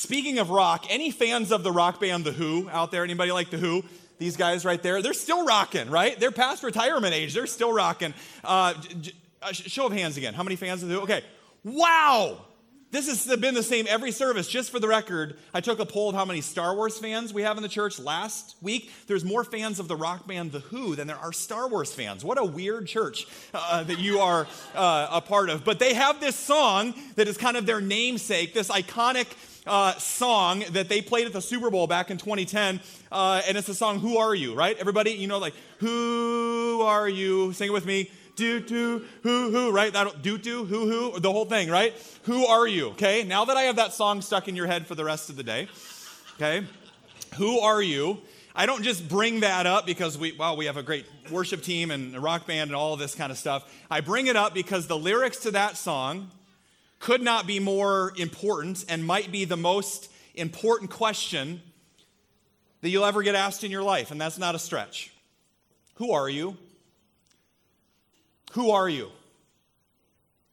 Speaking of rock, any fans of the rock band The Who out there? Anybody like The Who? These guys right there, they're still rocking, right? They're past retirement age. They're still rocking. Uh, j- uh, show of hands again. How many fans of The Who? Okay. Wow. This has been the same every service. Just for the record, I took a poll of how many Star Wars fans we have in the church last week. There's more fans of the rock band The Who than there are Star Wars fans. What a weird church uh, that you are uh, a part of. But they have this song that is kind of their namesake, this iconic uh, song that they played at the Super Bowl back in 2010. Uh, and it's the song Who Are You, right? Everybody, you know, like, Who Are You? Sing it with me. Do do who who right? That do do who who the whole thing right? Who are you? Okay? Now that i have that song stuck in your head for the rest of the day okay? Who are you? I don't just bring that up because we well we have a great worship team and a rock band and all this kind of stuff. I bring it up because the lyrics to that song could not be more important and might be the most important question that you'll ever get asked in your life and that's not a stretch who are you who are you?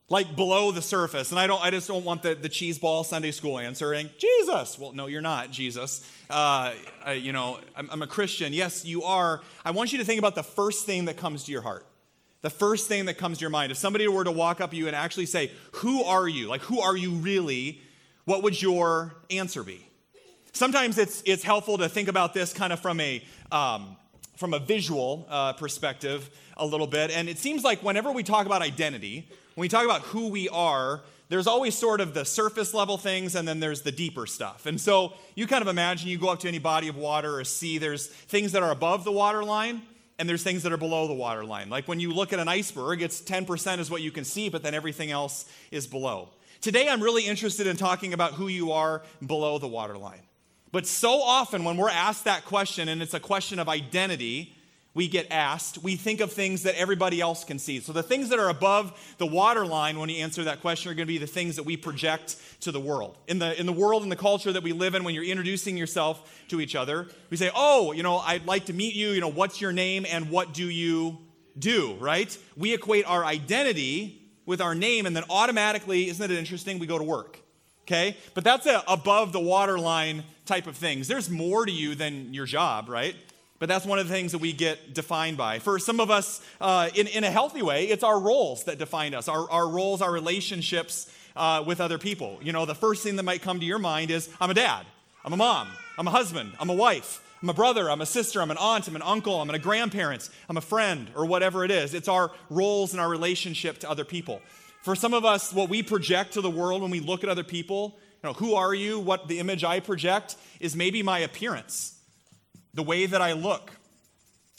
Like below the surface. And I don't I just don't want the, the cheese ball Sunday school answering, Jesus. Well, no, you're not, Jesus. Uh, I, you know, I'm, I'm a Christian. Yes, you are. I want you to think about the first thing that comes to your heart. The first thing that comes to your mind. If somebody were to walk up to you and actually say, Who are you? Like, who are you really? What would your answer be? Sometimes it's, it's helpful to think about this kind of from a, um, from a visual uh, perspective a little bit. And it seems like whenever we talk about identity, when we talk about who we are, there's always sort of the surface level things and then there's the deeper stuff. And so you kind of imagine you go up to any body of water or sea, there's things that are above the water line and there's things that are below the water line. Like when you look at an iceberg, it's 10% is what you can see, but then everything else is below. Today, I'm really interested in talking about who you are below the water line. But so often, when we're asked that question, and it's a question of identity, we get asked, we think of things that everybody else can see. So the things that are above the waterline when you answer that question are going to be the things that we project to the world. In the, in the world and the culture that we live in, when you're introducing yourself to each other, we say, oh, you know, I'd like to meet you, you know, what's your name and what do you do, right? We equate our identity with our name and then automatically, isn't it interesting, we go to work. Okay? But that's a above the waterline type of things. There's more to you than your job, right? But that's one of the things that we get defined by. For some of us, uh, in, in a healthy way, it's our roles that define us, our, our roles, our relationships uh, with other people. You know, the first thing that might come to your mind is I'm a dad, I'm a mom, I'm a husband, I'm a wife, I'm a brother, I'm a sister, I'm an aunt, I'm an uncle, I'm a grandparent, I'm a friend, or whatever it is. It's our roles and our relationship to other people. For some of us, what we project to the world when we look at other people, you know, who are you? What the image I project is maybe my appearance the way that I look.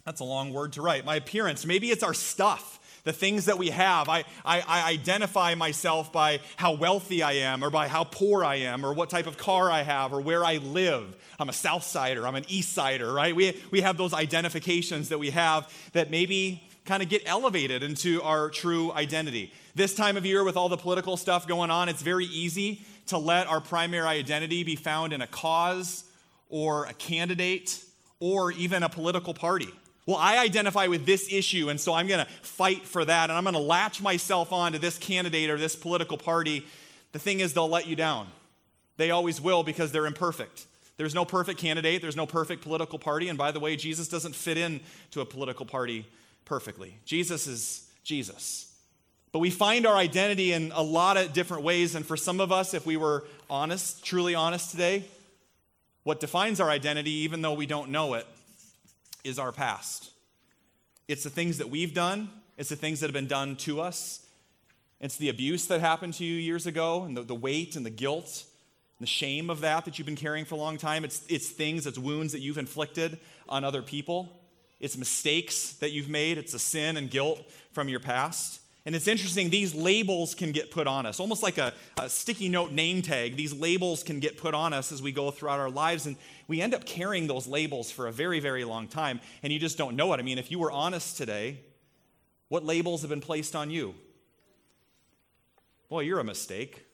That's a long word to write. My appearance. Maybe it's our stuff, the things that we have. I, I, I, identify myself by how wealthy I am, or by how poor I am, or what type of car I have, or where I live. I'm a South Sider, I'm an East Sider, right? We, we have those identifications that we have that maybe kind of get elevated into our true identity. This time of year, with all the political stuff going on, it's very easy to let our primary identity be found in a cause or a candidate or even a political party. Well, I identify with this issue, and so I'm going to fight for that, and I'm going to latch myself on to this candidate or this political party. The thing is, they'll let you down. They always will because they're imperfect. There's no perfect candidate, there's no perfect political party, and by the way, Jesus doesn't fit in to a political party perfectly. Jesus is Jesus. But we find our identity in a lot of different ways, and for some of us, if we were honest, truly honest today, what defines our identity, even though we don't know it, is our past. It's the things that we've done, it's the things that have been done to us. It's the abuse that happened to you years ago, and the, the weight and the guilt, and the shame of that that you've been carrying for a long time. It's, it's things, it's wounds that you've inflicted on other people. It's mistakes that you've made. It's a sin and guilt from your past. And it's interesting, these labels can get put on us, almost like a, a, sticky note name tag. These labels can get put on us as we go throughout our lives, and we end up carrying those labels for a very, very long time, and you just don't know it. I mean, if you were honest today, what labels have been placed on you? Boy, you're a mistake.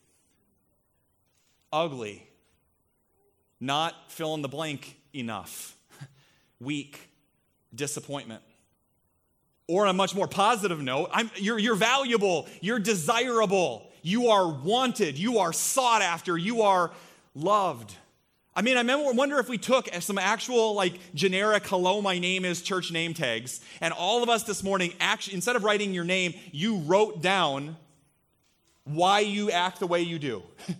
Ugly. Not fill in the blank enough. Weak. Disappointment. Or on a much more positive note, you're, you're valuable, you're desirable, you are wanted, you are sought after, you are loved. I mean, I remember, wonder if we took some actual, like, generic hello, my name is church name tags, and all of us this morning, actually, instead of writing your name, you wrote down why you act the way you do.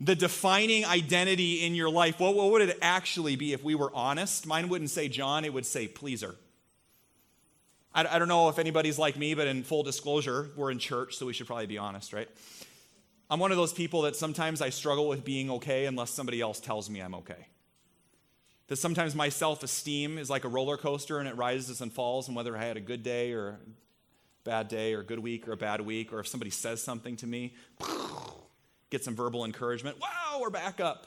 the defining identity in your life. What, what would it actually be if we were honest? Mine wouldn't say John, it would say pleaser. I, I don't know if anybody's like me, but in full disclosure, we're in church, so we should probably be honest, right? I'm one of those people that sometimes I struggle with being okay unless somebody else tells me I'm okay. That sometimes my self esteem is like a roller coaster and it rises and falls, and whether I had a good day or a bad day or a good week or a bad week, or if somebody says something to me, get some verbal encouragement, wow, we're back up.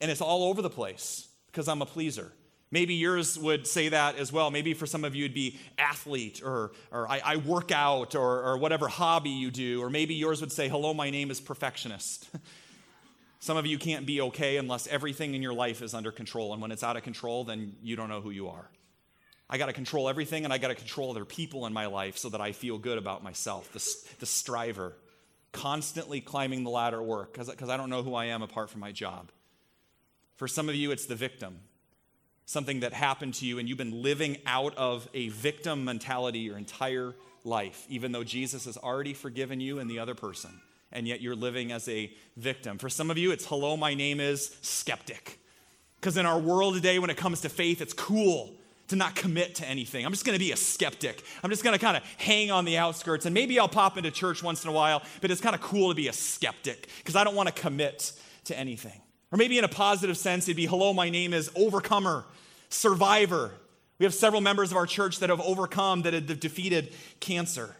And it's all over the place because I'm a pleaser. Maybe yours would say that as well. Maybe for some of you, it'd be athlete or, or I, I work out or, or whatever hobby you do. Or maybe yours would say, hello, my name is perfectionist. some of you can't be okay unless everything in your life is under control. And when it's out of control, then you don't know who you are. I got to control everything and I got to control other people in my life so that I feel good about myself, the, the striver, constantly climbing the ladder work because I don't know who I am apart from my job. For some of you, it's the victim something that happened to you and you've been living out of a victim mentality your entire life, even though Jesus has already forgiven you and the other person, and yet you're living as a victim. For some of you, it's hello, my name is skeptic. Because in our world today, when it comes to faith, it's cool to not commit to anything. I'm just going to be a skeptic. I'm just going to kind of hang on the outskirts, and maybe I'll pop into church once in a while, but it's kind of cool to be a skeptic because I don't want to commit to anything. Or maybe in a positive sense, it'd be hello, my name is overcomer, survivor. We have several members of our church that have overcome, that have defeated cancer.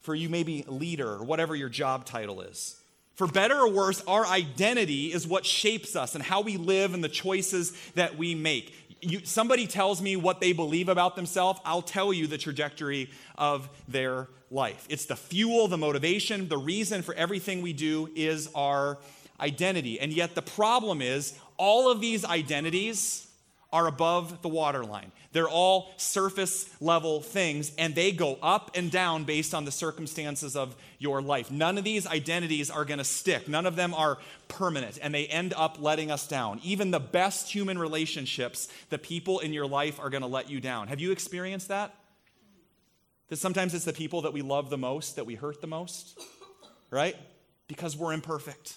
For you, maybe leader, or whatever your job title is. For better or worse, our identity is what shapes us and how we live and the choices that we make. You, somebody tells me what they believe about themselves, I'll tell you the trajectory of their life. It's the fuel, the motivation, the reason for everything we do is our identity. And yet, the problem is, all of these identities are above the waterline. They're all surface level things, and they go up and down based on the circumstances of your life. None of these identities are going to stick, none of them are permanent, and they end up letting us down. Even the best human relationships, the people in your life are going to let you down. Have you experienced that? That sometimes it's the people that we love the most that we hurt the most, right? Because we're imperfect.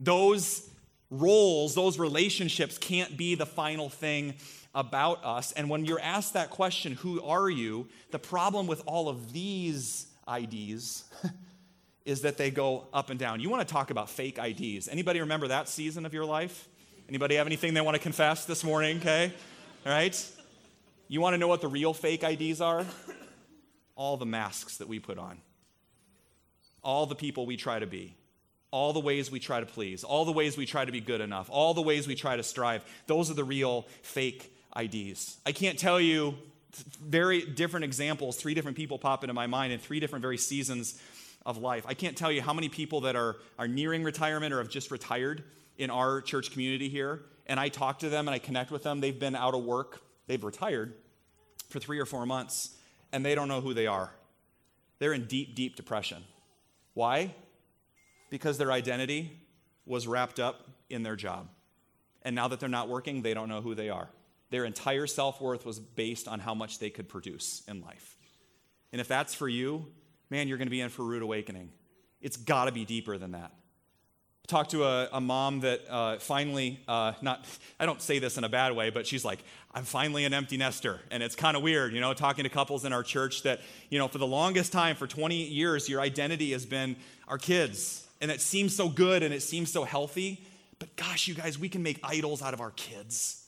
Those roles, those relationships can't be the final thing about us. And when you're asked that question, who are you? The problem with all of these IDs is that they go up and down. You want to talk about fake IDs. Anybody remember that season of your life? Anybody have anything they want to confess this morning, okay? All right? You want to know what the real fake IDs are? All the masks that we put on. All the people we try to be all the ways we try to please, all the ways we try to be good enough, all the ways we try to strive, those are the real fake IDs. I can't tell you very different examples, three different people pop into my mind in three different very seasons of life. I can't tell you how many people that are, are nearing retirement or have just retired in our church community here, and I talk to them and I connect with them. They've been out of work, they've retired for three or four months, and they don't know who they are. They're in deep, deep depression. Why? Because their identity was wrapped up in their job. And now that they're not working, they don't know who they are. Their entire self worth was based on how much they could produce in life. And if that's for you, man, you're going to be in for a rude awakening. It's got to be deeper than that. Talked to a, a mom that uh, finally, uh, not, I don't say this in a bad way, but she's like, I'm finally an empty nester. And it's kind of weird, you know, talking to couples in our church that, you know, for the longest time, for 20 years, your identity has been our kids and it seems so good and it seems so healthy. But gosh, you guys, we can make idols out of our kids.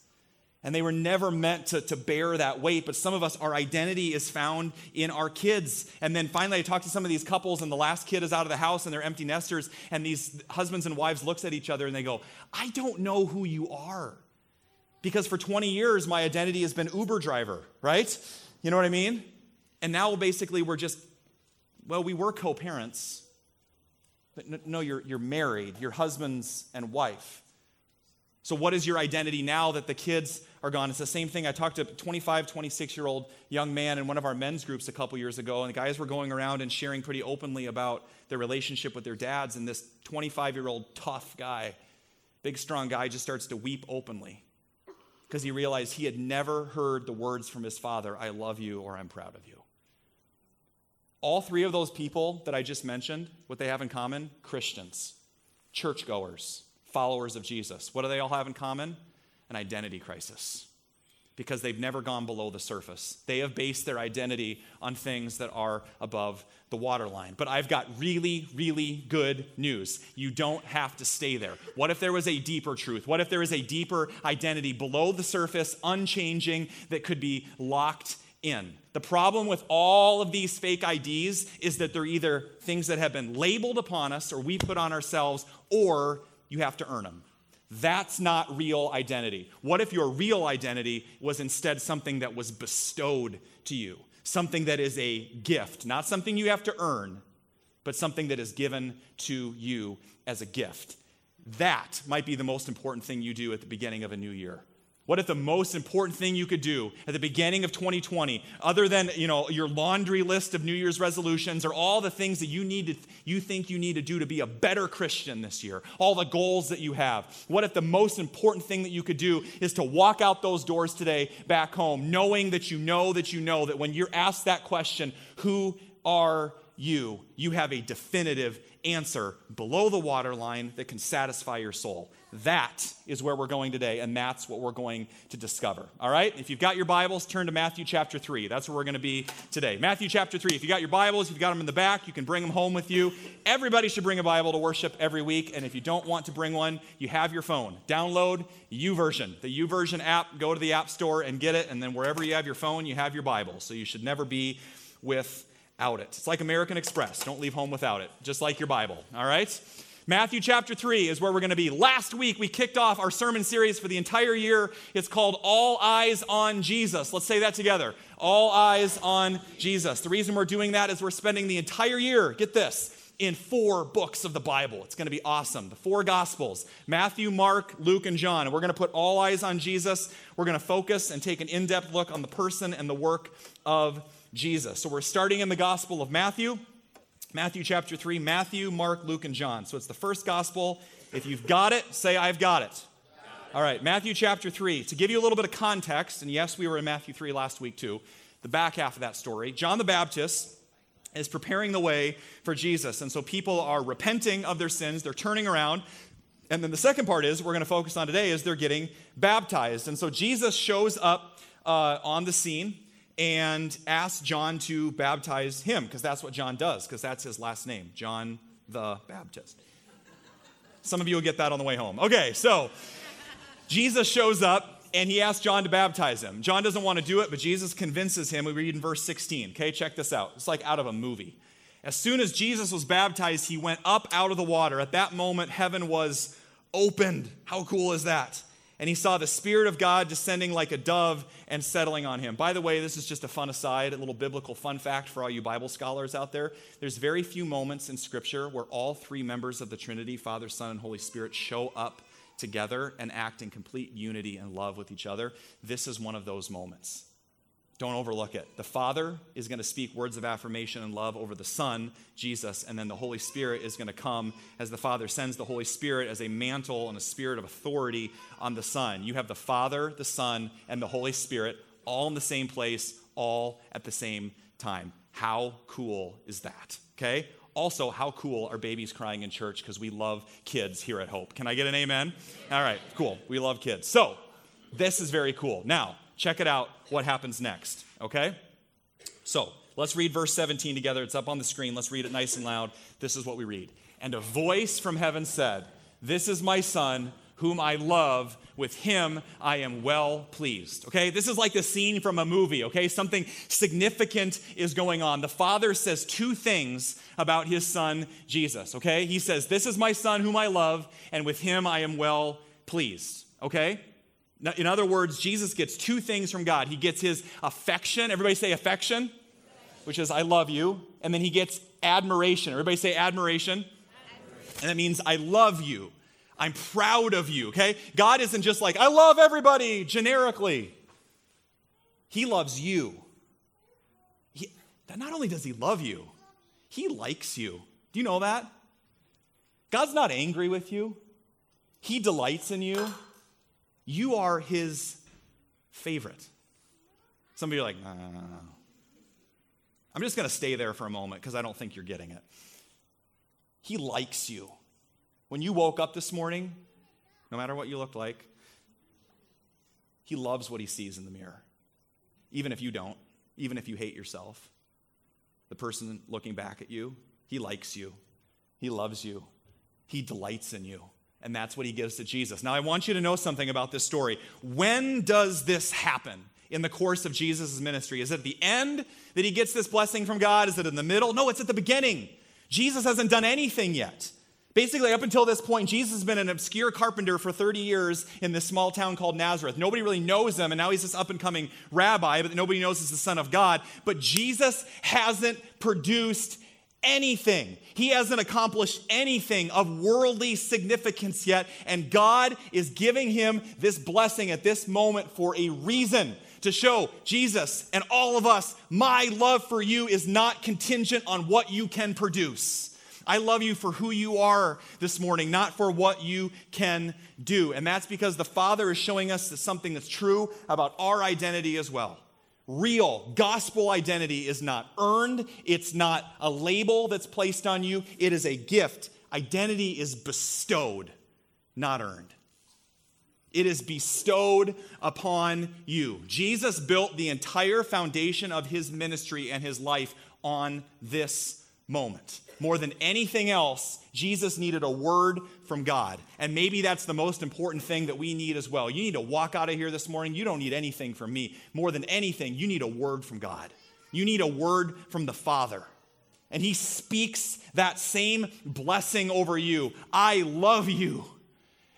And they were never meant to, to bear that weight. But some of us, our identity is found in our kids. And then finally, I talked to some of these couples, and the last kid is out of the house and they're empty nesters. And these husbands and wives looks at each other and they go, I don't know who you are. Because for 20 years, my identity has been Uber driver, right? You know what I mean? And now basically we're just, well, we were co parents, no, you're, you're married, you're husbands and wife. So, what is your identity now that the kids are gone? It's the same thing. I talked to a 25, 26 year old young man in one of our men's groups a couple years ago, and the guys were going around and sharing pretty openly about their relationship with their dads. And this 25 year old tough guy Big, strong guy just starts to weep openly because he realized he had never heard the words from his father, I love you or I'm proud of you. All three of those people that I just mentioned, what they have in common? Christians, churchgoers, followers of Jesus. What do they all have in common? An identity crisis because they've never gone below the surface. They have based their identity on things that are above the waterline. But I've got really, really good news. You don't have to stay there. What if there was a deeper truth? What if there is a deeper identity below the surface, unchanging, that could be locked in? The problem with all of these fake IDs is that they're either things that have been labeled upon us or we put on ourselves, or you have to earn them. That's not real identity. What if your real identity was instead something that was bestowed to you? Something that is a gift, not something you have to earn, but something that is given to you as a gift. That might be the most important thing you do at the beginning of a new year. What if the most important thing you could do at the beginning of 2020, other than you know your laundry list of New Year's resolutions or all the things that you need to, you think you need to do to be a better Christian this year, all the goals that you have? What if the most important thing that you could do is to walk out those doors today back home, knowing that you know that you know that when you're asked that question, who are you? You have a definitive answer below the waterline that can satisfy your soul. That is where we're going today, and that's what we're going to discover. All right? If you've got your Bibles, turn to Matthew chapter 3. That's where we're going to be today. Matthew chapter 3. If you got your Bibles, if you've got them in the back, you can bring them home with you. Everybody should bring a Bible to worship every week, and if you don't want to bring one, you have your phone. Download YouVersion, the YouVersion app. Go to the App Store and get it, and then wherever you have your phone, you have your Bible. So you should never be without it. It's like American Express. Don't leave home without it, just like your Bible. All right? Matthew chapter 3 is where we're going to be. Last week, we kicked off our sermon series for the entire year. It's called All Eyes on Jesus. Let's say that together. All Eyes on Jesus. The reason we're doing that is we're spending the entire year, get this, in four books of the Bible. It's going to be awesome. The four Gospels Matthew, Mark, Luke, and John. And we're going to put all eyes on Jesus. We're going to focus and take an in depth look on the person and the work of Jesus. So we're starting in the Gospel of Matthew. Matthew chapter 3, Matthew, Mark, Luke, and John. So it's the first gospel. If you've got it, say, I've got it. All right, Matthew chapter 3. To give you a little bit of context, and yes, we were in Matthew 3 last week too, the back half of that story, John the Baptist is preparing the way for Jesus. And so people are repenting of their sins, they're turning around. And then the second part is, we're going to focus on today, is they're getting baptized. And so Jesus shows up uh, on the scene and asked John to baptize him, because that's what John does, because that's his last name, John the Baptist. Some of you will get that on the way home. Okay, so Jesus shows up and he asks John to baptize him. John doesn't want to do it, but Jesus convinces him. We read in verse 16. Okay, check this out. It's like out of a movie. As soon as Jesus was baptized, he went up out of the water. At that moment, heaven was opened. How cool is that? And he saw the Spirit of God descending like a dove and settling on him. By the way, this is just a fun aside, a little biblical fun fact for all you Bible scholars out there. There's very few moments in Scripture where all three members of the Trinity, Father, Son, and Holy Spirit, show up together and act in complete unity and love with each other. This is one of those moments. Don't overlook it. The Father is going to speak words of affirmation and love over the Son, Jesus, and then the Holy Spirit is going to come as the Father sends the Holy Spirit as a mantle and a spirit of authority on the Son. You have the Father, the Son, and the Holy Spirit all in the same place, all at the same time. How cool is that? Okay? Also, how cool are babies crying in church because we love kids here at Hope? Can I get an amen? All right, cool. We love kids. So, this is very cool. Now, check it out what happens next, okay? So let's read verse 17 together. It's up on the screen. Let's read it nice and loud. This is what we read. And a voice from heaven said, This is my son, whom I love. With him I am well pleased. Okay, this is like the scene from a movie, okay? Something significant is going on. The father says two things about his son, Jesus, okay? He says, This is my son, whom I love, and with him I am well pleased, okay? In other words, Jesus gets two things from God. He gets his affection, everybody say affection, which is I love you. And then he gets admiration. Everybody say admiration. admiration. And that means I love you. I'm proud of you, okay? God isn't just like, I love everybody generically. He loves you. He, not only does he love you, he likes you. Do you know that? God's not angry with you. He delights in you. You are his favorite. Some of you are like, no, no, no, no. I'm just going to stay there for a moment because I don't think you're getting it. He likes you. When you woke up this morning, no matter what you looked like, he loves what he sees in the mirror. Even if you don't, even if you hate yourself. The person looking back at you, he likes you. He loves you. He delights in you. And that's what he gives to Jesus. Now, I want you to know something about this story. When does this happen in the course of Jesus' ministry? Is it at the end that he gets this blessing from God? Is it in the middle? No, it's at the beginning. Jesus hasn't done anything yet. Basically, up until this point, Jesus has been an obscure carpenter for 30 years in this small town called Nazareth. Nobody really knows him, and now he's this up and coming rabbi, but nobody knows he's the Son of God. But Jesus hasn't produced anything. He hasn't accomplished anything of worldly significance yet, and God is giving him this blessing at this moment for a reason to show Jesus and all of us, my love for you is not contingent on what you can produce. I love you for who you are this morning, not for what you can do. And that's because the Father is showing us something that's true about our identity as well. Real gospel identity is not earned, it's not a label that's placed on you, it is a gift. Identity is bestowed, not earned. It is bestowed upon you. Jesus built the entire foundation of his ministry and his life on this moment. More than anything else, Jesus needed a word from God. And maybe that's the most important thing that we need as well. You need to walk out of here this morning. You don't need anything from me. More than anything, you need a word from God. You need a word from the Father. And He speaks that same blessing over you. I love you.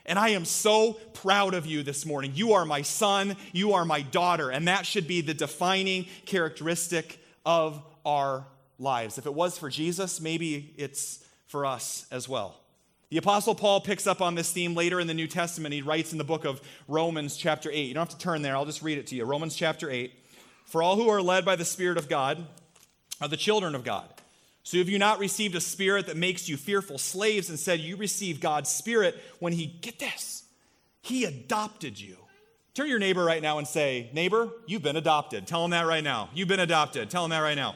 And I am so proud of you this morning. You are my son, you are my daughter, and that should be the defining characteristic of our lives. If it was for Jesus, maybe it's for us as well. The Apostle Paul picks up on this theme later in the New Testament. He writes in the book of Romans, chapter 8. You don't have to turn there, I'll just read it to you. Romans, chapter 8. For all who are led by the Spirit of God are the children of God. So have you not received a spirit that makes you fearful slaves? and said you receive God's Spirit when He, get this, He adopted you. Turn your neighbor right now and say, Neighbor, you've been adopted. Tell him that right now. You've been adopted. Tell him that right now.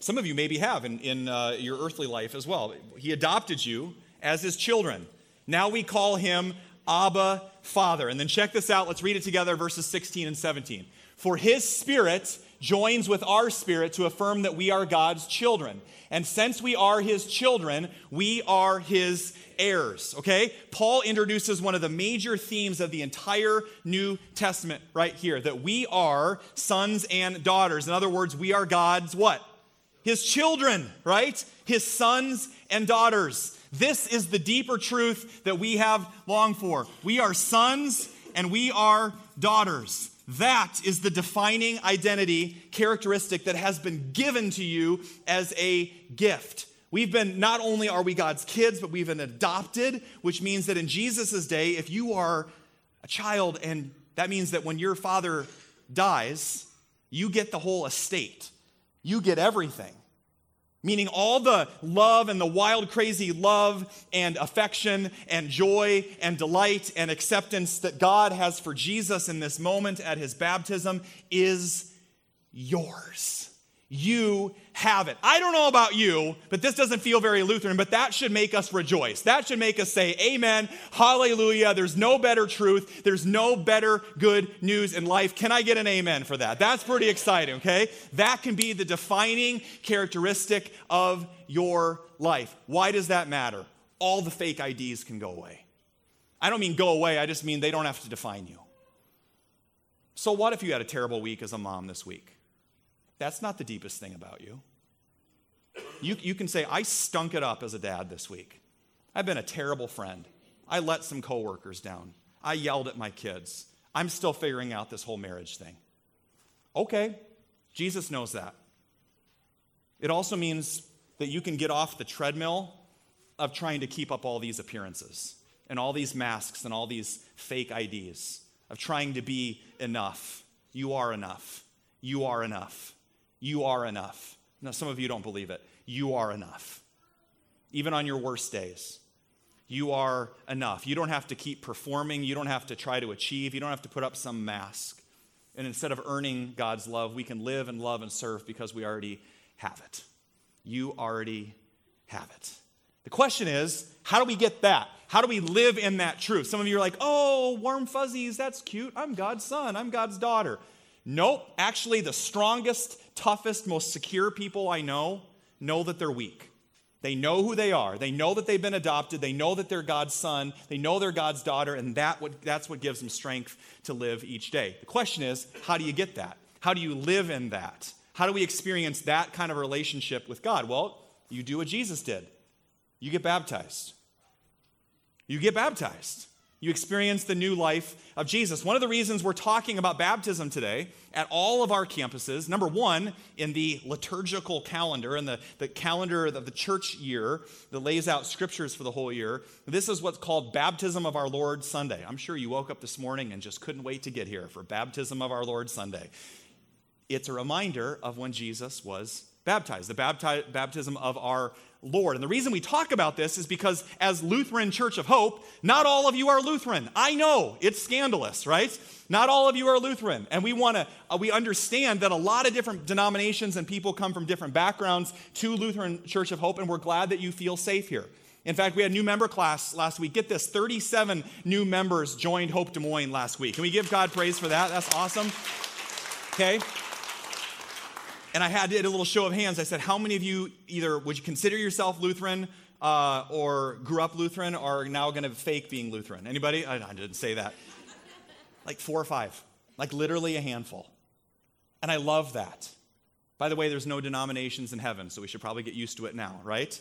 Some of you maybe have in, in uh, your earthly life as well. He adopted you as his children. Now we call him Abba Father. And then check this out. Let's read it together, verses 16 and 17. For his spirit joins with our spirit to affirm that we are God's children. And since we are his children, we are his heirs. Okay? Paul introduces one of the major themes of the entire New Testament right here that we are sons and daughters. In other words, we are God's what? His children, right? His sons and daughters. This is the deeper truth that we have longed for. We are sons and we are daughters. That is the defining identity characteristic that has been given to you as a gift. We've been, not only are we God's kids, but we've been adopted, which means that in Jesus' day, if you are a child, and that means that when your father dies, you get the whole estate you get everything. Meaning, all the love and the wild, crazy love and affection and joy and delight and acceptance that God has for Jesus in this moment at his baptism is yours. You have it. I don't know about you, but this doesn't feel very Lutheran, but that should make us rejoice. That should make us say, Amen, hallelujah. There's no better truth. There's no better good news in life. Can I get an amen for that? That's pretty exciting, okay? That can be the defining characteristic of your life. Why does that matter? All the fake IDs can go away. I don't mean go away, I just mean they don't have to define you. So, what if you had a terrible week as a mom this week? That's not the deepest thing about you. You, you can say, I stunk it up as a dad this week. I've been a terrible friend. I let some coworkers down. I yelled at my kids. I'm still figuring out this whole marriage thing. Okay, Jesus knows that. It also means that you can get off the treadmill of trying to keep up all these appearances and all these masks and all these fake IDs, of trying to be enough. You are enough. You are enough. You are enough. Now, some of you don't believe it. You are enough. Even on your worst days. you are enough. You don't have to keep performing. You don't have to try to achieve. You don't have to put up some mask. And instead of earning God's love, we can live and love and serve because we already have it. You already have it. The question is, how do we get that? How do we live in that truth? Some of you are like, oh, warm fuzzies, that's cute. I'm God's son, I'm God's daughter. Nope. Actually, the strongest, toughest, most secure people I know know that they're weak. They know who they are. They know that they've been adopted. They know that they're God's son. They know they're God's daughter, and that that's what gives them strength to live each day. The question is, how do you get that? How do you live in that? How do we experience that kind of relationship with God? Well, you do what Jesus did. You get baptized. You get baptized. You experience the new life of Jesus. One of the reasons we're talking about baptism today at all of our campuses, number one, in the liturgical calendar, in the, the calendar of the church year that lays out scriptures for the whole year, this is what's called Baptism of Our Lord Sunday. I'm sure you woke up this morning and just couldn't wait to get here for Baptism of Our Lord Sunday. It's a reminder of when Jesus was baptized, the bapti- baptism of our Lord. And the reason we talk about this is because, as Lutheran Church of Hope, not all of you are Lutheran. I know it's scandalous, right? Not all of you are Lutheran, and we want to uh, we understand that a lot of different denominations and people come from different backgrounds to Lutheran Church of Hope, and we're glad that you feel safe here. In fact, we had a new member class last week. Get this 37 new members joined Hope Des Moines last week. Can we give God praise for that? That's awesome. Okay. And I had did a little show of hands. I said, How many of you either would you consider yourself Lutheran uh, or grew up Lutheran or are now going to fake being Lutheran? Anybody? I, I didn't say that. like four or five, like literally a handful. And I love that. By the way, there's no denominations in heaven, so we should probably get used to it now, right?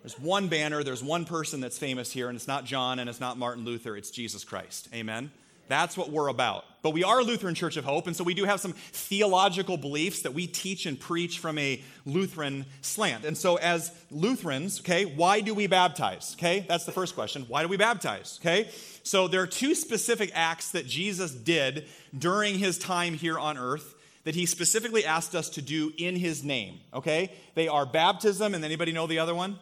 There's one banner, there's one person that's famous here, and it's not John and it's not Martin Luther, it's Jesus Christ. Amen? That's what we're about. But we are a Lutheran Church of Hope, and so we do have some theological beliefs that we teach and preach from a Lutheran slant. And so, as Lutherans, okay, why do we baptize? Okay, that's the first question. Why do we baptize? Okay, so there are two specific acts that Jesus did during his time here on earth that he specifically asked us to do in his name. Okay, they are baptism, and anybody know the other one?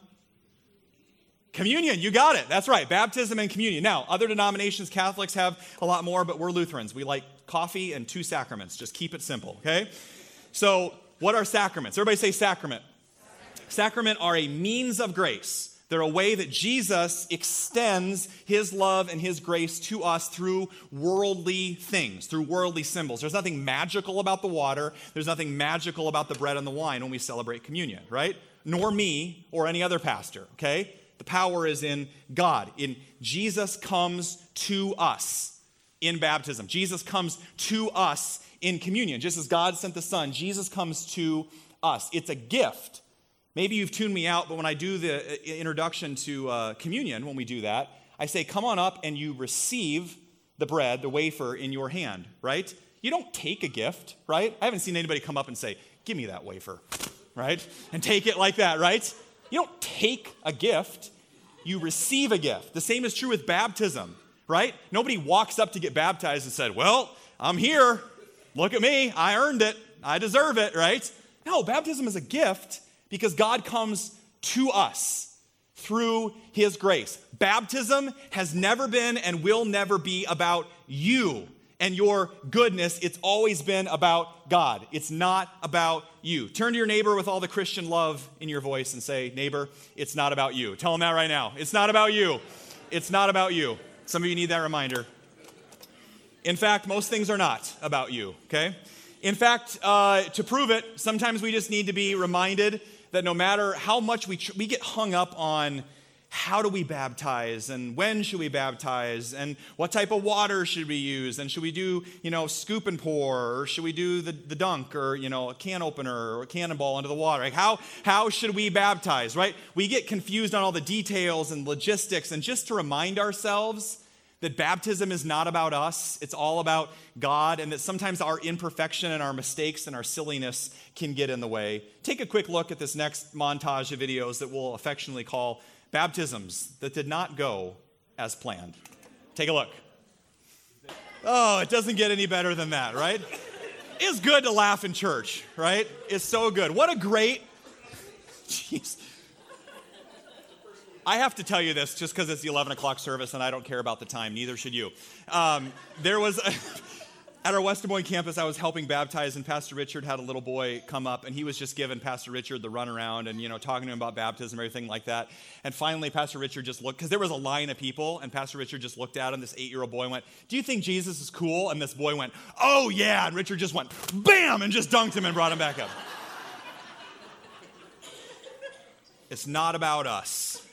Communion, you got it. That's right. Baptism and communion. Now, other denominations, Catholics have a lot more, but we're Lutherans. We like coffee and two sacraments. Just keep it simple, okay? So, what are sacraments? Everybody say sacrament. Sacrament are a means of grace. They're a way that Jesus extends his love and his grace to us through worldly things, through worldly symbols. There's nothing magical about the water, there's nothing magical about the bread and the wine when we celebrate communion, right? Nor me or any other pastor, okay? The power is in God. In Jesus comes to us in baptism. Jesus comes to us in communion. Just as God sent the Son, Jesus comes to us. It's a gift. Maybe you've tuned me out, but when I do the uh, introduction to uh, communion, when we do that, I say, Come on up and you receive the bread, the wafer in your hand, right? You don't take a gift, right? I haven't seen anybody come up and say, Give me that wafer, right? And take it like that, right? You don't take a gift, you receive a gift. The same is true with baptism, right? Nobody walks up to get baptized and said, Well, I'm here. Look at me. I earned it. I deserve it, right? No, baptism is a gift because God comes to us through his grace. Baptism has never been and will never be about you and your goodness, it's always been about God. It's not about you. Turn to your neighbor with all the Christian love in your voice and say, Neighbor, it's not about you. Tell him that right now. It's not about you. It's not about you. Some of you need that reminder. In fact, most things are not about you, okay? In fact, uh, to prove it, sometimes we just need to be reminded that no matter how much we, tr- we get hung up on how do we baptize? And when should we baptize? And what type of water should we use? And should we do you know scoop and pour? Or should we do the, the dunk or you know a can opener or a cannonball into the water? Like how how should we baptize right? We get confused on all the details and logistics. And just to remind ourselves that baptism is not about us it's all about god and that sometimes our imperfection and our mistakes and our silliness can get in the way. Take a quick look at this next montage of videos that we'll affectionately call baptisms that did not go as planned. Take a look. Oh, it doesn't get any better than that, right? It's good to laugh in church, right? It's so good. What a great. Jeez. I have to tell you this just because it's the 11 o'clock service and I don't care about the time. Neither should you. Um, there was. A, at our West Des Moines campus, I was helping baptize, and Pastor Richard had a little boy come up, and he was just giving Pastor Richard the runaround and, you know, talking to him about baptism and everything like that. And finally, Pastor Richard just looked, because there was a line of people, and Pastor Richard just looked at him. This eight year old boy went, Do you think Jesus is cool? And this boy went, Oh, yeah. And Richard just went, Bam! and just dunked him and brought him back up. it's not about us.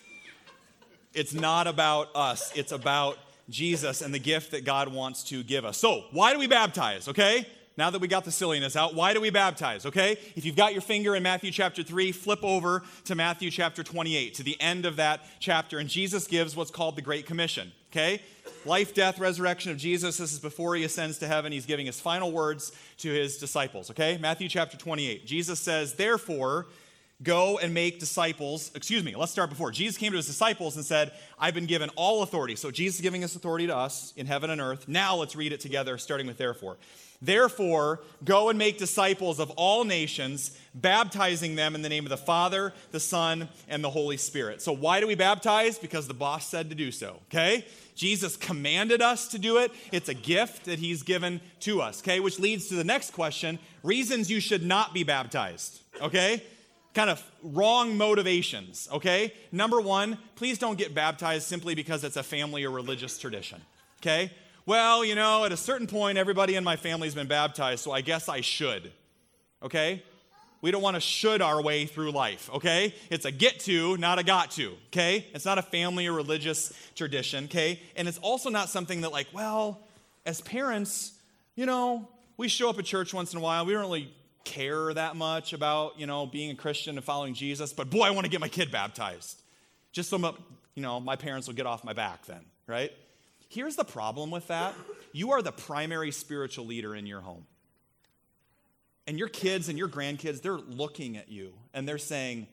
It's not about us. It's about Jesus and the gift that God wants to give us. So, why do we baptize, okay? Now that we got the silliness out, why do we baptize, okay? If you've got your finger in Matthew chapter 3, flip over to Matthew chapter 28, to the end of that chapter, and Jesus gives what's called the Great Commission, okay? Life, death, resurrection of Jesus. This is before he ascends to heaven. He's giving his final words to his disciples, okay? Matthew chapter 28. Jesus says, Therefore, Go and make disciples. Excuse me, let's start before. Jesus came to his disciples and said, I've been given all authority. So Jesus is giving us authority to us in heaven and earth. Now let's read it together, starting with therefore. Therefore, go and make disciples of all nations, baptizing them in the name of the Father, the Son, and the Holy Spirit. So, why do we baptize? Because the boss said to do so, okay? Jesus commanded us to do it. It's a gift that he's given to us, okay? Which leads to the next question reasons you should not be baptized, okay? Kind of wrong motivations, okay? Number one, please don't get baptized simply because it's a family or religious tradition, okay? Well, you know, at a certain point, everybody in my family's been baptized, so I guess I should, okay? We don't want to should our way through life, okay? It's a get to, not a got to, okay? It's not a family or religious tradition, okay? And it's also not something that, like, well, as parents, you know, we show up at church once in a while. We don't really care that much about, you know, being a Christian and following Jesus, but boy, I want to get my kid baptized. Just so, my, you know, my parents will get off my back then, right? Here's the problem with that. You are the primary spiritual leader in your home. And your kids and your grandkids, they're looking at you and they're saying,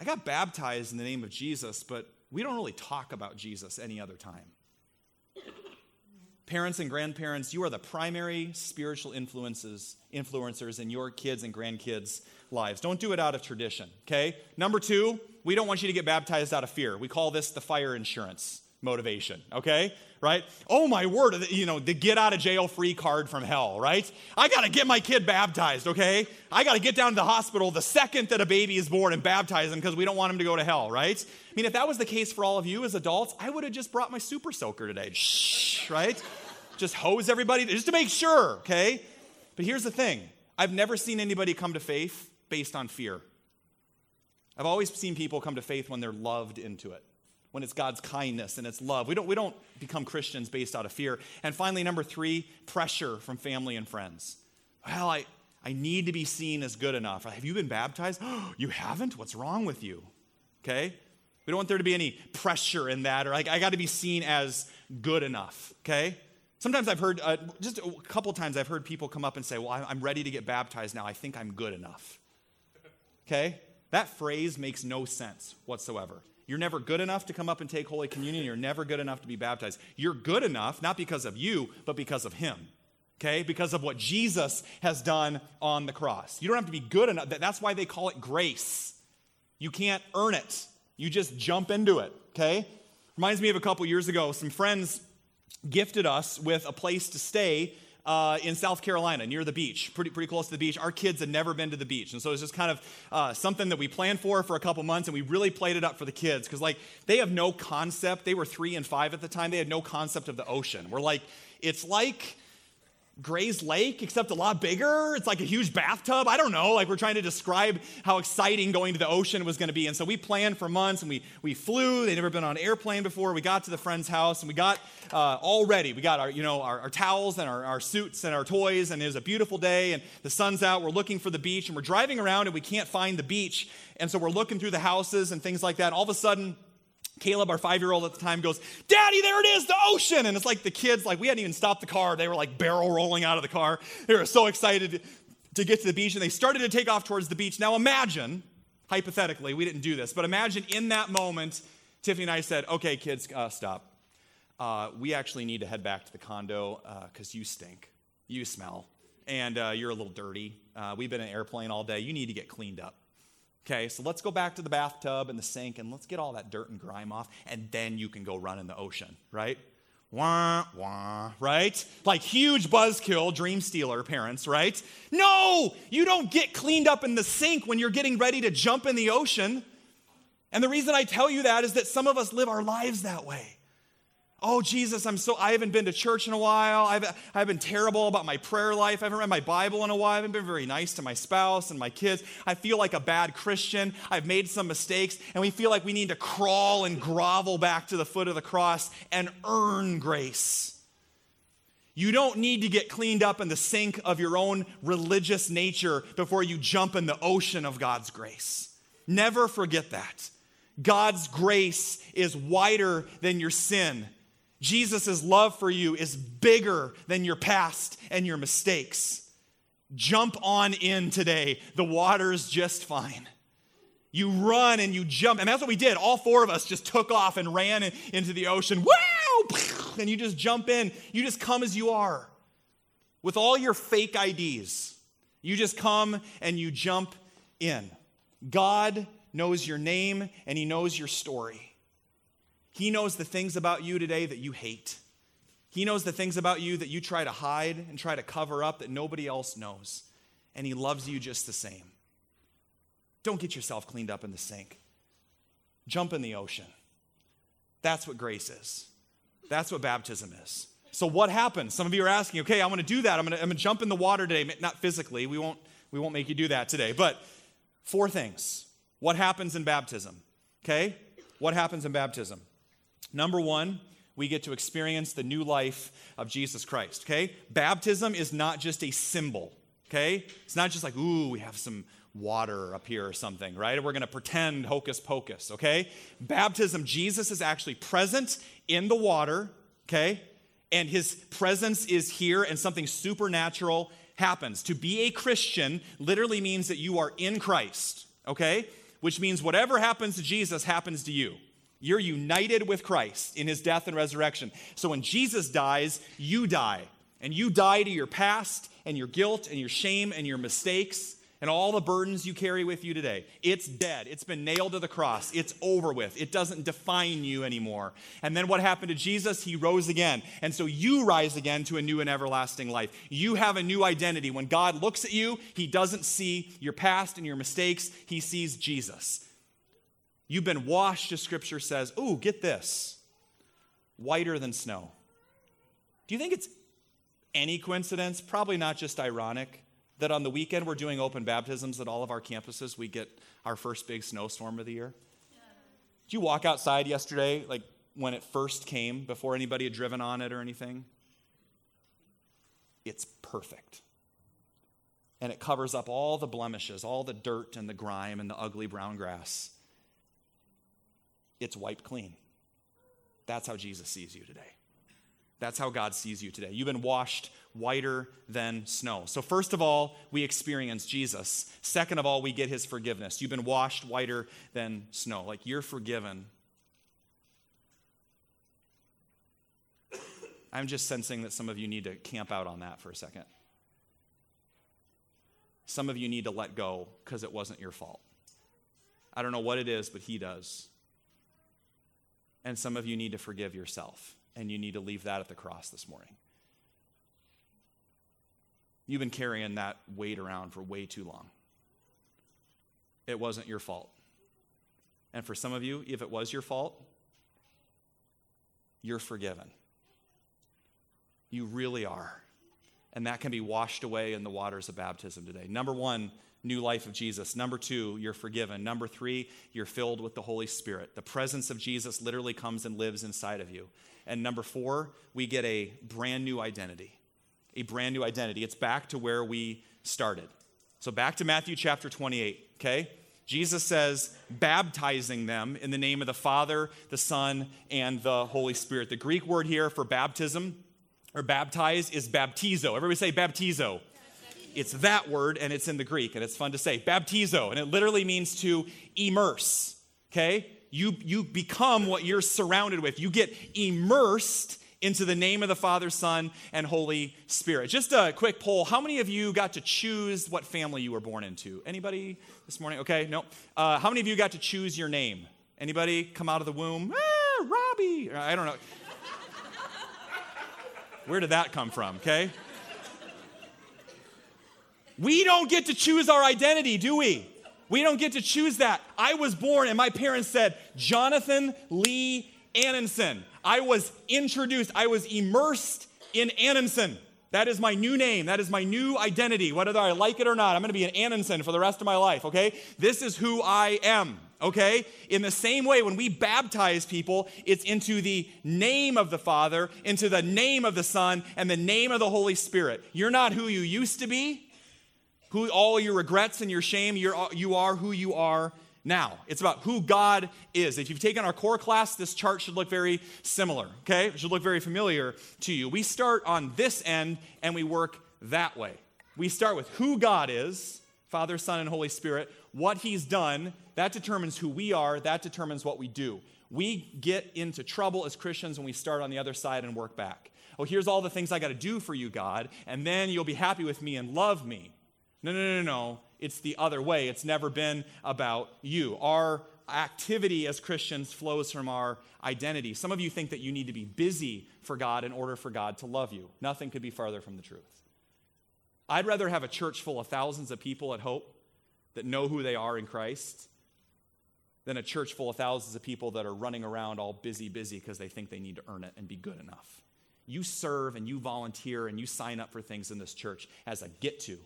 I got baptized in the name of Jesus, but we don't really talk about Jesus any other time parents and grandparents, you are the primary spiritual influences, influencers in your kids and grandkids' lives. Don't do it out of tradition, okay? Number two, we don't want you to get baptized out of fear. We call this the fire insurance motivation, okay? Right? Oh my word, you know, the get out of jail free card from hell, right? I got to get my kid baptized, okay? I got to get down to the hospital the second that a baby is born and baptize him because we don't want him to go to hell, right? I mean, if that was the case for all of you as adults, I would have just brought my super soaker today, Shh, right? Just hose everybody just to make sure, okay? But here's the thing I've never seen anybody come to faith based on fear. I've always seen people come to faith when they're loved into it when it's God's kindness and it's love. We don't, we don't become Christians based out of fear. And finally, number three, pressure from family and friends. Well, I, I need to be seen as good enough. Have you been baptized? You haven't? Couldn't wrong with you? Okay? We don't want there to be any pressure in that, or like, I got to be seen as good enough. Okay? Sometimes I've heard, uh, just a couple times, I've heard people come up and say, Well, I'm ready to get baptized now. I think I'm good enough. Okay? That phrase makes no sense whatsoever. You're never good enough to come up and take Holy Communion. You're never good enough to be baptized. You're good enough, not because of you, but because of Him. Okay? Because of what Jesus has done on the cross. You don't have to be good enough. That's why they call it grace. You can't earn it, you just jump into it. Okay? Reminds me of a couple years ago, some friends gifted us with a place to stay uh, in South Carolina near the beach, pretty, pretty close to the beach. Our kids had never been to the beach. And so it's just kind of uh, something that we planned for for a couple months and we really played it up for the kids because, like, they have no concept. They were three and five at the time. They had no concept of the ocean. We're like, it's like Gray's Lake, except a lot bigger. It's like a huge bathtub. I don't know. Like we're trying to describe how exciting going to the ocean was going to be. And so we planned for months and we, we flew. They'd never been on an airplane before. We got to the friend's house and we got uh, all ready. We got our, you know, our, our towels and our, our suits and our toys. And it was a beautiful day and the sun's out. We're looking for the beach and we're driving around and we can't find the beach. And so we're looking through the houses and things like that. All of a sudden, Caleb, our five year old at the time, goes, Daddy, there it is, the ocean. And it's like the kids, like, we hadn't even stopped the car. They were like barrel rolling out of the car. They were so excited to get to the beach and they started to take off towards the beach. Now imagine, hypothetically, we didn't do this, but imagine in that moment, Tiffany and I said, Okay, kids, uh, stop. Uh, we actually need to head back to the condo because uh, you stink. You smell. And uh, you're a little dirty. Uh, we've been in an airplane all day. You need to get cleaned up. Okay, so let's go back to the bathtub and the sink and let's get all that dirt and grime off, and then you can go run in the ocean, right? Wah, wah, right? Like huge buzzkill, dream stealer parents, right? No, you don't get cleaned up in the sink when you're getting ready to jump in the ocean. And the reason I tell you that is that some of us live our lives that way. Oh, Jesus, I'm so, I haven't been to church in a while. I've, I've been terrible about my prayer life. I haven't read my Bible in a while. I haven't been very nice to my spouse and my kids. I feel like a bad Christian. I've made some mistakes. And we feel like we need to crawl and grovel back to the foot of the cross and earn grace. You don't need to get cleaned up in the sink of your own religious nature before you jump in the ocean of God's grace. Never forget that. God's grace is wider than your sin. Jesus' love for you is bigger than your past and your mistakes. Jump on in today. The water's just fine. You run and you jump. And that's what we did. All four of us just took off and ran into the ocean. Wow! And you just jump in. You just come as you are with all your fake IDs. You just come and you jump in. God knows your name and He knows your story. He knows the things about you today that you hate. He knows the things about you that you try to hide and try to cover up that nobody else knows. And He loves you just the same. Don't get yourself cleaned up in the sink. Jump in the ocean. That's what grace is. That's what baptism is. So what happens? Some of you are asking, okay, I'm going to do that. I'm going to, I'm going to jump in the water today. Not physically. We won't, we won't make you do that today. But four things. What happens in baptism? Okay? What happens in baptism? Number one, we get to experience the new life of Jesus Christ, okay? Baptism is not just a symbol, okay? It's not just like, ooh, we have some water up here or something, right? We're going to pretend hocus pocus, okay? Baptism, Jesus is actually present in the water, okay? And his presence is here and something supernatural happens. To be a Christian literally means that you are in Christ, okay? Which means whatever happens to Jesus happens to you. You're united with Christ in his death and resurrection. So when Jesus dies, you die. And you die to your past and your guilt and your shame and your mistakes and all the burdens you carry with you today. It's dead. It's been nailed to the cross. It's over with. It doesn't define you anymore. And then what happened to Jesus? He rose again. And so you rise again to a new and everlasting life. You have a new identity. When God looks at you, he doesn't see your past and your mistakes, he sees Jesus. You've been washed, as scripture says. Ooh, get this whiter than snow. Do you think it's any coincidence? Probably not just ironic that on the weekend we're doing open baptisms at all of our campuses. We get our first big snowstorm of the year. Did you walk outside yesterday, like when it first came, before anybody had driven on it or anything? It's perfect. And it covers up all the blemishes, all the dirt and the grime and the ugly brown grass it's wiped clean. That's how Jesus sees you today. That's how God sees you today. You've been washed whiter than snow. So, first of all, we experience Jesus. Second of all, we get his forgiveness. You've been washed whiter than snow. Like you're forgiven. I'm just sensing that some of you need to camp out on that for a second. Some of you need to let go because it wasn't your fault. I don't know what it is, but he does. And some of you need to forgive yourself, and you need to leave that at the cross this morning. You've been carrying that weight around for way too long. It wasn't your fault. And for some of you, if it was your fault, you're forgiven. You really are. And that can be washed away in the waters of baptism today. Number one, new life of Jesus. Number two, you're forgiven. Number three, you're filled with the Holy Spirit. The presence of Jesus literally comes and lives inside of you. And number four, we get a brand new identity. A brand new identity. It's back to where we started. So back to Matthew chapter 28, okay? Jesus says, baptizing them in the name of the Father, the Son, and the Holy Spirit. The Greek word here for baptism or baptize is baptizo. Everybody say baptizo it's that word and it's in the Greek and it's fun to say. Baptizo, and it literally means to immerse. Okay? You, you become what you're surrounded with. You get immersed into the name of the Father, Son, and Holy Spirit. Just a quick poll. How many of you got to choose what family you were born into? Anybody this morning? Okay, no. Uh, how many of you got to choose your name? Anybody come out of the womb? Ah, Robbie. I don't know. Where did that come from? Okay. We don't get to choose our identity, do we? We don't get to choose that. I was born and my parents said, Jonathan Lee Annenson. I was introduced, I was immersed in Annenson. That is my new name. That is my new identity. Whether I like it or not, I'm going to be an Annenson for the rest of my life, okay? This is who I am, okay? In the same way, when we baptize people, it's into the name of the Father, into the name of the Son, and the name of the Holy Spirit. You're not who you used to be who all your regrets and your shame, you're, uh, you are who you are now. It's about who God is. If you've taken our core class, this chart should look very similar, okay? It should look very familiar to you. We start on this end and we work that way. We start with who God is Father, Son, and Holy Spirit, what He's done. That determines who we are, that determines what we do. We get into trouble as Christians when we start on the other side and work back. Oh, here's all the things I got to do for you, God, and then you'll be happy with me and love me. No, no, no, no. It's the other way. It's never been about you. Our activity as Christians flows from our identity. Some of you think that you need to be busy for God in order for God to love you. Nothing could be farther from the truth. I'd rather have a church full of thousands of people at Hope that know who they are in Christ than a church full of thousands of people that are running around all busy, busy because they think they need to earn it and be good enough. You serve and you volunteer and you sign up for things in this church as a get to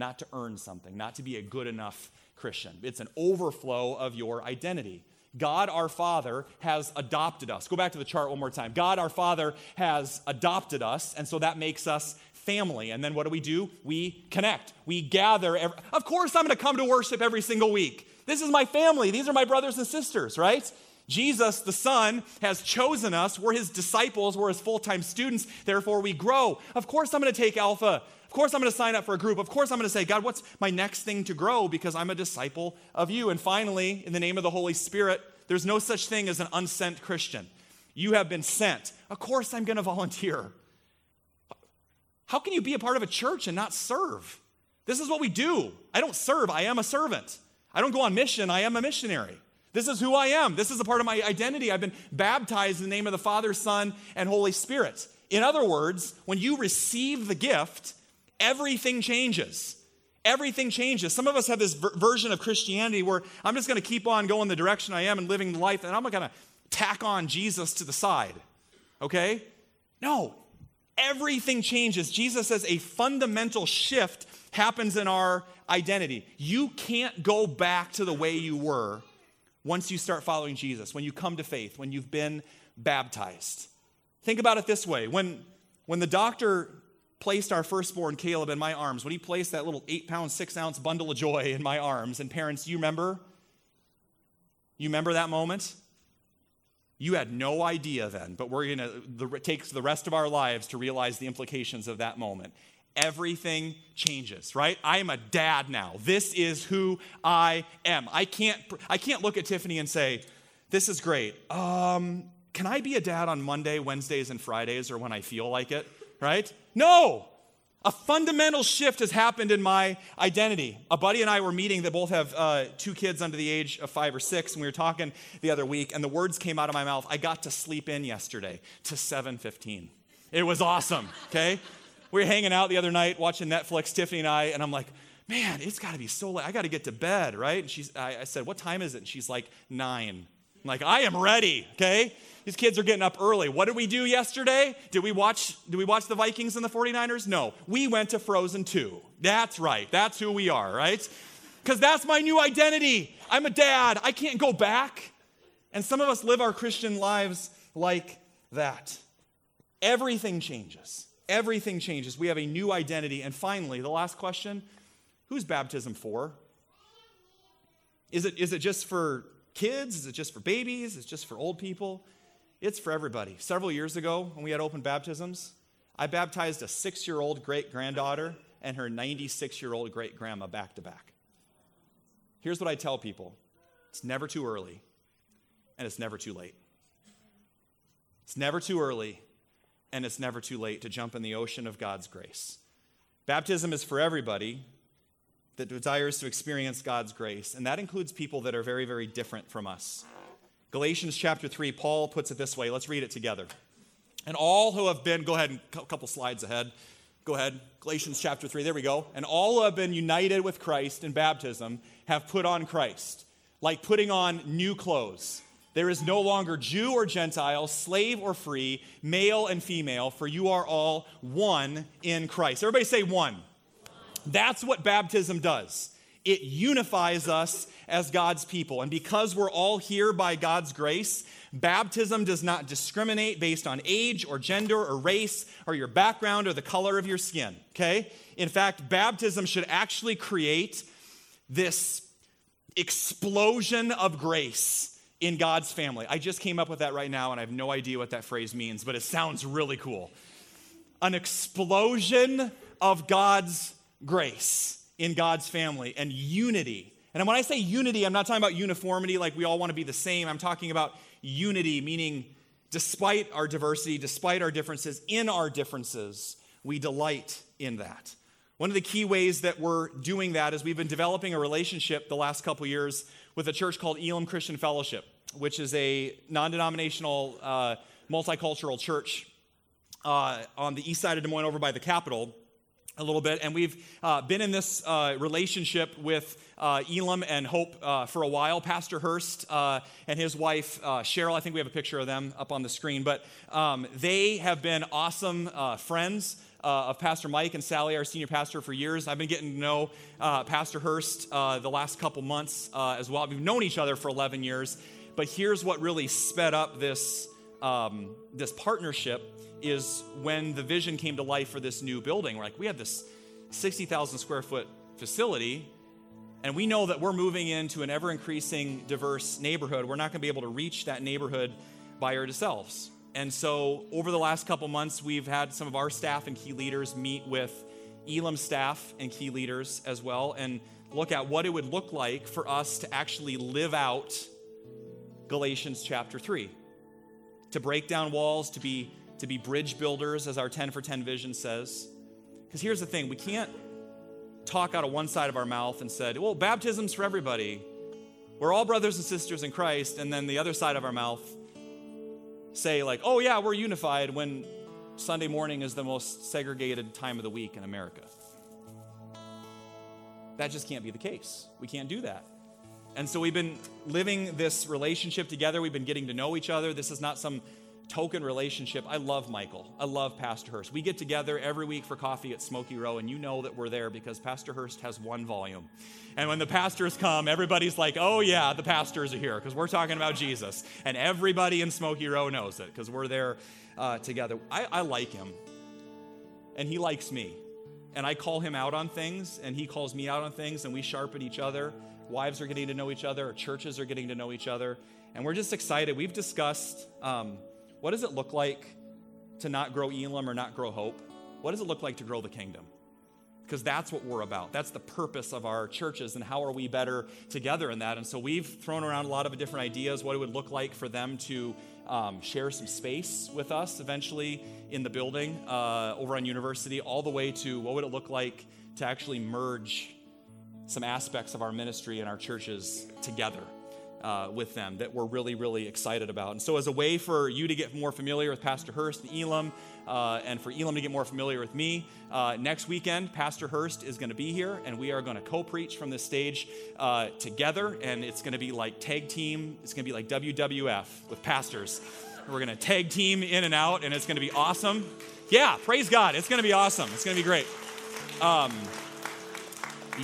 not to earn something, not to be a good enough Christian. It's an overflow of your identity. God our Father has adopted us. Go back to the chart one more time. God our Father has adopted us, and so that makes us family. And then what do we do? We connect. We gather. Every, of course, I'm going to come to worship every single week. This is my family. These are my brothers and sisters, right? Jesus, the Son, has chosen us. We're his disciples. We're his full time students. Therefore, we grow. Of course, I'm going to take Alpha of course, I'm going to sign up for a group. Of course, I'm going to say, God, what's my next thing to grow because I'm a disciple of you. And finally, in the name of the Holy Spirit, there's no such thing as an unsent Christian. You have been sent. Of course, I'm going to volunteer. How can you be a part of a church and not serve? This is what we do. I don't serve, I am a servant. I don't go on mission, I am a missionary. This is who I am. This is a part of my identity. I've been baptized in the name of the Father, Son, and Holy Spirit. In other words, when you receive the gift, everything changes. Everything changes. Some of us have this ver- version of Christianity where I'm just going to keep on going the direction I am and living life, and I'm not going to tack on Jesus to the side. Okay? No. Everything changes. Jesus says a fundamental shift happens in our identity. You can't go back to the way you were once you start following Jesus, when you come to faith, when you've been baptized. Think about it this way when, when the doctor placed our firstborn Caleb in my arms, when he placed that little eight pound, six ounce bundle of joy in my arms, and parents, you remember? You remember that moment? You had no idea then, but we're going to take the rest of our lives to realize the implications of that moment. Everything changes, right? I am a dad now. This is who I am. I can't, I can't look at Tiffany and say, This is great. Um, can I be a dad on Monday, Wednesdays, and Fridays or when I feel like it? Right? No. A fundamental shift has happened in my identity. A buddy and I were meeting that both have uh, two kids under the age of five or six, and we were talking the other week, and the words came out of my mouth. I got to sleep in yesterday to 7:15. It was awesome. Okay, we were hanging out the other night watching Netflix, Tiffany and I, and I'm like, man, it's got to be so late. I got to get to bed, right? And she's, I, I said, what time is it? And she's like, nine. I'm like, I am ready. Okay. These kids are getting up early. What did we do yesterday? Did we watch did we watch the Vikings and the 49ers? No. We went to Frozen 2. That's right. That's who we are, right? Cuz that's my new identity. I'm a dad. I can't go back. And some of us live our Christian lives like that. Everything changes. Everything changes. We have a new identity. And finally, the last question, who's baptism for? Is it, is it just for kids? Is it just for babies? Is it just for old people? It's for everybody. Several years ago, when we had open baptisms, I baptized a six year old great granddaughter and her 96 year old great grandma back to back. Here's what I tell people it's never too early, and it's never too late. It's never too early, and it's never too late to jump in the ocean of God's grace. Baptism is for everybody that desires to experience God's grace, and that includes people that are very, very different from us. Galatians chapter 3, Paul puts it this way. Let's read it together. And all who have been, go ahead and a couple slides ahead. Go ahead. Galatians chapter 3, there we go. And all who have been united with Christ in baptism have put on Christ, like putting on new clothes. There is no longer Jew or Gentile, slave or free, male and female, for you are all one in Christ. Everybody say one. That's what baptism does. It unifies us as God's people. And because we're all here by God's grace, baptism does not discriminate based on age or gender or race or your background or the color of your skin, okay? In fact, baptism should actually create this explosion of grace in God's family. I just came up with that right now and I have no idea what that phrase means, but it sounds really cool. An explosion of God's grace in God's family and unity. And when I say unity, I'm not talking about uniformity, like we all want to be the same. I'm talking about unity, meaning despite our diversity, despite our differences, in our differences, we delight in that. One of the key ways that we're doing that is we've been developing a relationship the last couple years with a church called Elam Christian Fellowship, which is a non denominational, uh, multicultural church uh, on the east side of Des Moines over by the Capitol a little bit. And we've uh, been in this uh, relationship with uh, Elam and Hope uh, for a while. Pastor Hurst uh, and his wife, uh, Cheryl, I think we have a picture of them up on the screen, but um, they have been awesome friends. of Pastor Mike and Sally, our senior pastor, for years. I've been getting to know Pastor Hurst the last couple months as well. We've known each other for 11 years, but here's what really sped up this, um, this partnership is when the vision came to life for this new building. We're like, we have this 60,000 square foot facility, and we know that we're moving into an ever increasing diverse neighborhood. We're not going to be able to reach that neighborhood by ourselves. And so, over the last couple months, we've had some of our staff and key leaders meet with Elam staff and key leaders as well and look at what it would look like for us to actually live out Galatians chapter 3. To break down walls, to be to be bridge builders, as our 10 for 10 vision says. Because here's the thing we can't talk out of one side of our mouth and said, well, baptism's for everybody. We're all brothers and sisters in Christ. And then the other side of our mouth say, like, oh, yeah, we're unified when Sunday morning is the most segregated time of the week in America. That just can't be the case. We can't do that. And so we've been living this relationship together. We've been getting to know each other. This is not some token relationship. I love Michael. I love Pastor Hurst. We get together every week for coffee at Smokey Row, and you know that we're there because Pastor Hurst has one volume. And when the pastors come, everybody's like, oh, yeah, the pastors are here because we're talking about Jesus. And everybody in Smokey Row knows it because we're there uh, together. I, I like him, and he likes me. And I call him out on things, and he calls me out on things, and we sharpen each other. Wives are getting to know each other, churches are getting to know each other. And we're just excited. We've discussed um, what does it look like to not grow Elam or not grow hope? What does it look like to grow the kingdom? Because that's what we're about. That's the purpose of our churches, and how are we better together in that? And so we've thrown around a lot of different ideas what it would look like for them to um, share some space with us eventually in the building uh, over on University, all the way to what would it look like to actually merge some aspects of our ministry and our churches together uh, with them that we're really, really excited about. And so, as a way for you to get more familiar with Pastor Hurst and Elam, uh, and for Elam to get more familiar with me, uh, next weekend, Pastor Hurst is going to be here, and we are going to co preach from this stage uh, together. And it's going to be like tag team, it's going to be like WWF with pastors. We're going to tag team in and out, and it's going to be awesome. Yeah, praise God. It's going to be awesome. It's going to be great. Um,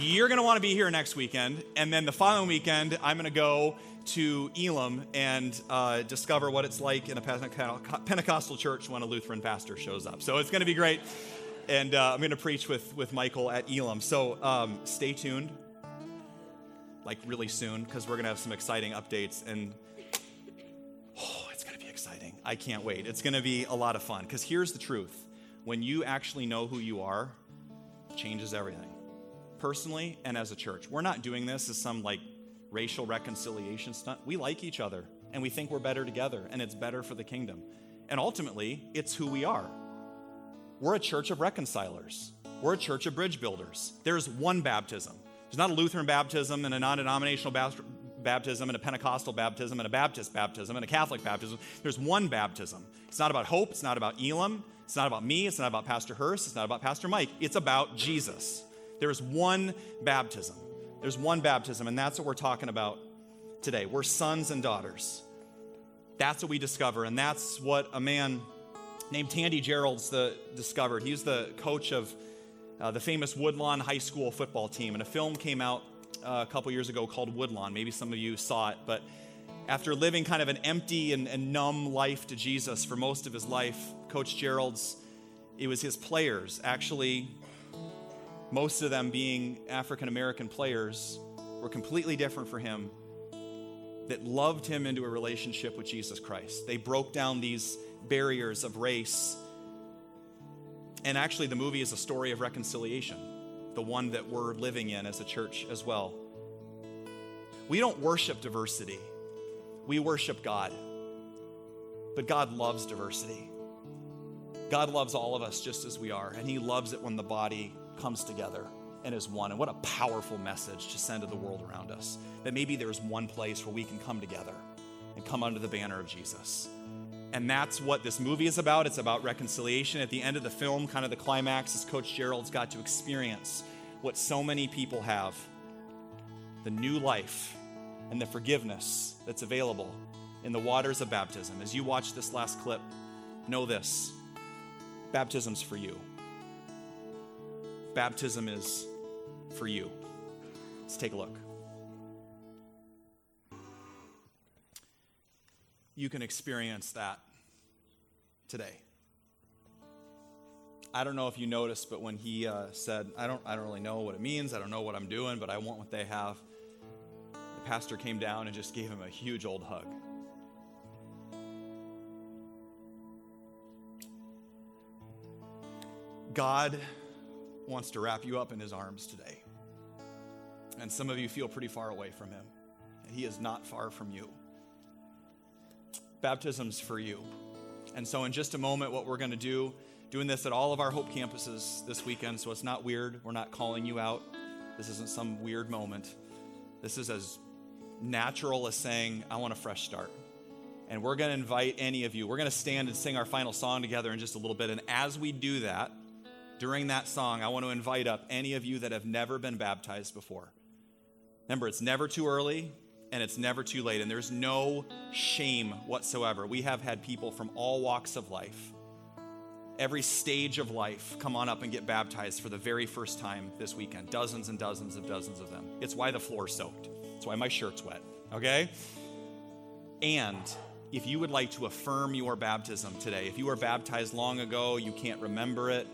you're going to want to be here next weekend. And then the following weekend, I'm going to go to Elam and uh, discover what it's like in a Pentecostal church when a Lutheran pastor shows up. So it's going to be great. And uh, I'm going to preach with, with Michael at Elam. So um, stay tuned, like really soon, because we're going to have some exciting updates. And oh, it's going to be exciting. I can't wait. It's going to be a lot of fun. Because here's the truth when you actually know who you are, changes everything personally and as a church. We're not doing this as some like racial reconciliation stunt. We like each other and we think we're better together and it's better for the kingdom. And ultimately, it's who we are. We're a church of reconcilers, we're a church of bridge builders. There's one baptism. There's not a Lutheran baptism and a non denominational baptism and a Pentecostal baptism and a Baptist baptism and a Catholic baptism. There's one baptism. It's not about hope. It's not about Elam. It's not about me. It's not about Pastor Hurst. It's not about Pastor Mike. It's about Jesus. There is one baptism. There's one baptism, and that's what we're talking about today. We're sons and daughters. That's what we discover, and that's what a man named Tandy Gerelds the, discovered. He's the coach of uh, the famous Woodlawn High School football team, and a film came out uh, a couple years ago called Woodlawn. Maybe some of you saw it, but after living kind of an empty and, and numb life to Jesus for most of his life, Coach Gerelds, it was his players, actually, most of them being African American players, were completely different for him that loved him into a relationship with Jesus Christ. They broke down these barriers of race. And actually, the movie is a story of reconciliation, the one that we're living in as a church as well. We don't worship diversity, we worship God. But God loves diversity. God loves all of us just as we are, and He loves it when the body comes together and is one. And what a powerful message to send to the world around us that maybe there's one place where we can come together and come under the banner of Jesus. And that's what this movie is about. It's about reconciliation. At the end of the film, kind of the climax, is Coach Gerelds got to experience what so many people have the new life and the forgiveness that's available in the waters of baptism. As you watch this last clip, know this baptism's for you. Baptism is for you. Let's take a look. You can experience that today. I don't know if you noticed, but when he uh, said, I don't, I don't really know what it means, I don't know what I'm doing, but I want what they have, the pastor came down and just gave him a huge old hug. God wants to wrap you up in his arms today. And some of you feel pretty far away from him. He is not far from you. Baptism's for you. And so, in just a moment, what we're going to do, doing this at all of our Hope campuses this weekend, so it's not weird. We're not calling you out. This isn't some weird moment. This is as natural as saying, I want a fresh start. And we're going to invite any of you. We're going to stand and sing our final song together in just a little bit. And as we do that, during that song, I want to invite up any of you that have never been baptized before. Remember, it's never too early and it's never too late, and there's no shame whatsoever. We have had people from all walks of life, every stage of life, come on up and get baptized for the very first time this weekend. Dozens and dozens of dozens of them. It's why the floor's soaked, it's why my shirt's wet, okay? And if you would like to affirm your baptism today, if you were baptized long ago, you can't remember it,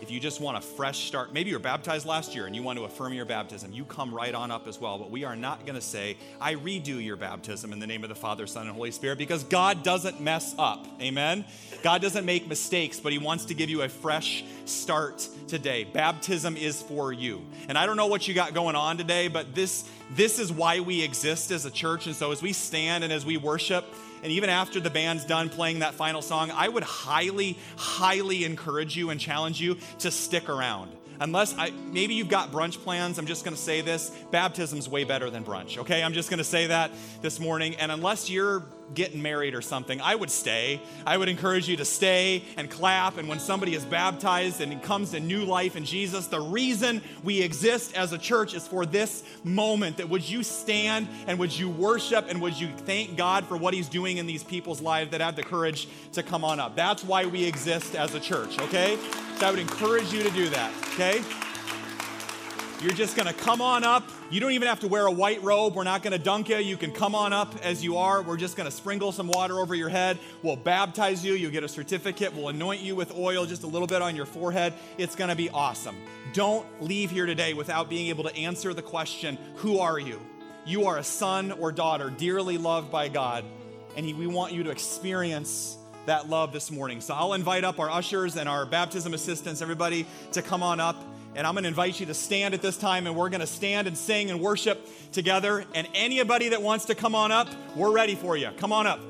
if you just want a fresh start, maybe you're baptized last year and you want to affirm your baptism, you come right on up as well. But we are not going to say, I redo your baptism in the name of the Father, Son, and Holy Spirit because God doesn't mess up. Amen? God doesn't make mistakes, but He wants to give you a fresh start today. Baptism is for you. And I don't know what you got going on today, but this, this is why we exist as a church. And so as we stand and as we worship, and even after the band's done playing that final song, I would highly, highly encourage you and challenge you to stick around. Unless I, maybe you've got brunch plans, I'm just going to say this baptism's way better than brunch, okay? I'm just going to say that this morning. And unless you're getting married or something, I would stay. I would encourage you to stay and clap. And when somebody is baptized and comes to new life in Jesus, the reason we exist as a church is for this moment. That would you stand and would you worship and would you thank God for what He's doing in these people's lives that have the courage to come on up? That's why we exist as a church, okay? So I would encourage you to do that, okay? You're just to come on up. You don't even have to wear a white robe. We're not going to dunk you. You can come on up as you are. We're just going to sprinkle some water over your head. We'll baptize you. You'll get a certificate. We'll anoint you with oil just a little bit on your forehead. It's going to be awesome. Don't leave here today without being able to answer the question Who are you? You are a son or daughter, dearly loved by God, and we want you to experience that love this morning. So I'll invite up our ushers and our baptism assistants, everybody, to come on up. And I'm going to invite you to stand at this time, and we're going to stand and sing and worship together. And anybody that wants to come on up, we're ready for you. Come on up.